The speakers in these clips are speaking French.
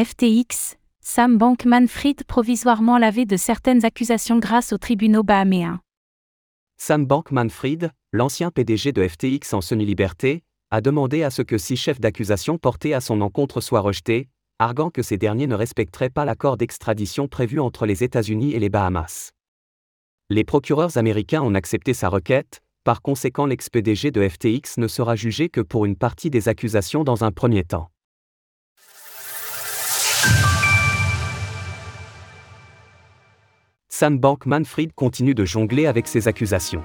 FTX, Sam Bankman-Fried provisoirement lavé de certaines accusations grâce aux tribunaux bahaméens. Sam Bankman-Fried, l'ancien PDG de FTX en semi-liberté, a demandé à ce que six chefs d'accusation portés à son encontre soient rejetés, arguant que ces derniers ne respecteraient pas l'accord d'extradition prévu entre les États-Unis et les Bahamas. Les procureurs américains ont accepté sa requête, par conséquent l'ex-PDG de FTX ne sera jugé que pour une partie des accusations dans un premier temps. Sam Bankman-Fried continue de jongler avec ses accusations.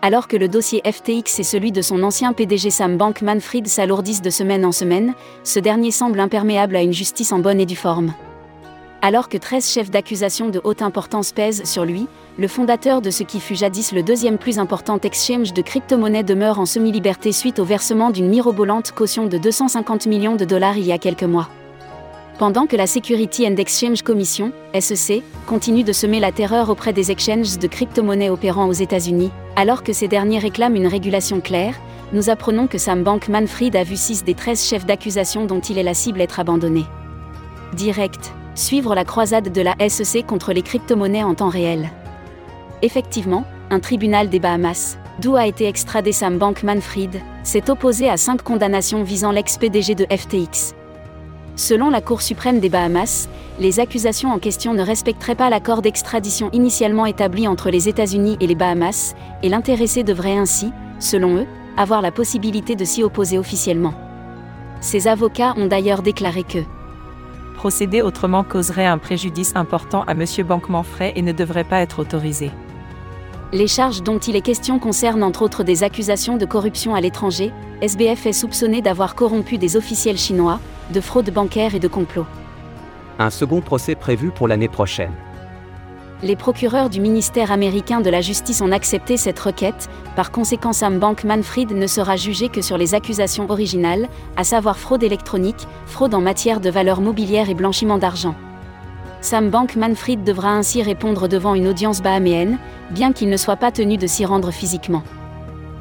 Alors que le dossier FTX et celui de son ancien PDG Sam Bankman-Fried s'alourdissent de semaine en semaine, ce dernier semble imperméable à une justice en bonne et due forme. Alors que 13 chefs d'accusation de haute importance pèsent sur lui, le fondateur de ce qui fut jadis le deuxième plus important exchange de crypto-monnaies demeure en semi-liberté suite au versement d'une mirobolante caution de 250 millions de dollars il y a quelques mois. Pendant que la Security and Exchange Commission, SEC, continue de semer la terreur auprès des exchanges de crypto-monnaies opérant aux États-Unis, alors que ces derniers réclament une régulation claire, nous apprenons que Sam Bankman-Fried a vu 6 des 13 chefs d'accusation dont il est la cible être abandonné. Direct. Suivre la croisade de la SEC contre les crypto-monnaies en temps réel. Effectivement, un tribunal des Bahamas, d'où a été extradé Sam Bankman-Fried, s'est opposé à cinq condamnations visant l'ex-PDG de FTX, Selon la Cour suprême des Bahamas, les accusations en question ne respecteraient pas l'accord d'extradition initialement établi entre les États-Unis et les Bahamas, et l'intéressé devrait ainsi, selon eux, avoir la possibilité de s'y opposer officiellement. Ses avocats ont d'ailleurs déclaré que procéder autrement causerait un préjudice important à M. Bankman-Fray et ne devrait pas être autorisé. Les charges dont il est question concernent entre autres des accusations de corruption à l'étranger. SBF est soupçonné d'avoir corrompu des officiels chinois, de fraude bancaire et de complot. Un second procès prévu pour l'année prochaine. Les procureurs du ministère américain de la Justice ont accepté cette requête, par conséquent Sam Bankman-Fried ne sera jugé que sur les accusations originales, à savoir fraude électronique, fraude en matière de valeurs mobilières et blanchiment d'argent. Sam Bankman-Fried devra ainsi répondre devant une audience bahaméenne, bien qu'il ne soit pas tenu de s'y rendre physiquement.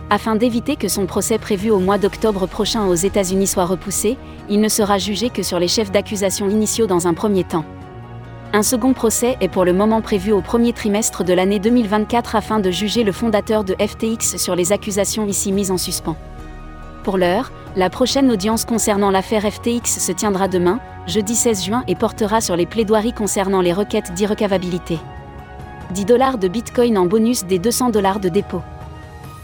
Afin d'éviter que son procès prévu au mois d'octobre prochain aux États-Unis soit repoussé, il ne sera jugé que sur les chefs d'accusation initiaux dans un premier temps. Un second procès est pour le moment prévu au premier trimestre de l'année 2024 afin de juger le fondateur de FTX sur les accusations ici mises en suspens. Pour l'heure, la prochaine audience concernant l'affaire FTX se tiendra demain, jeudi 16 juin, et portera sur les plaidoiries concernant les requêtes d'irrecavabilité. 10 dollars de Bitcoin en bonus des 200 dollars de dépôt.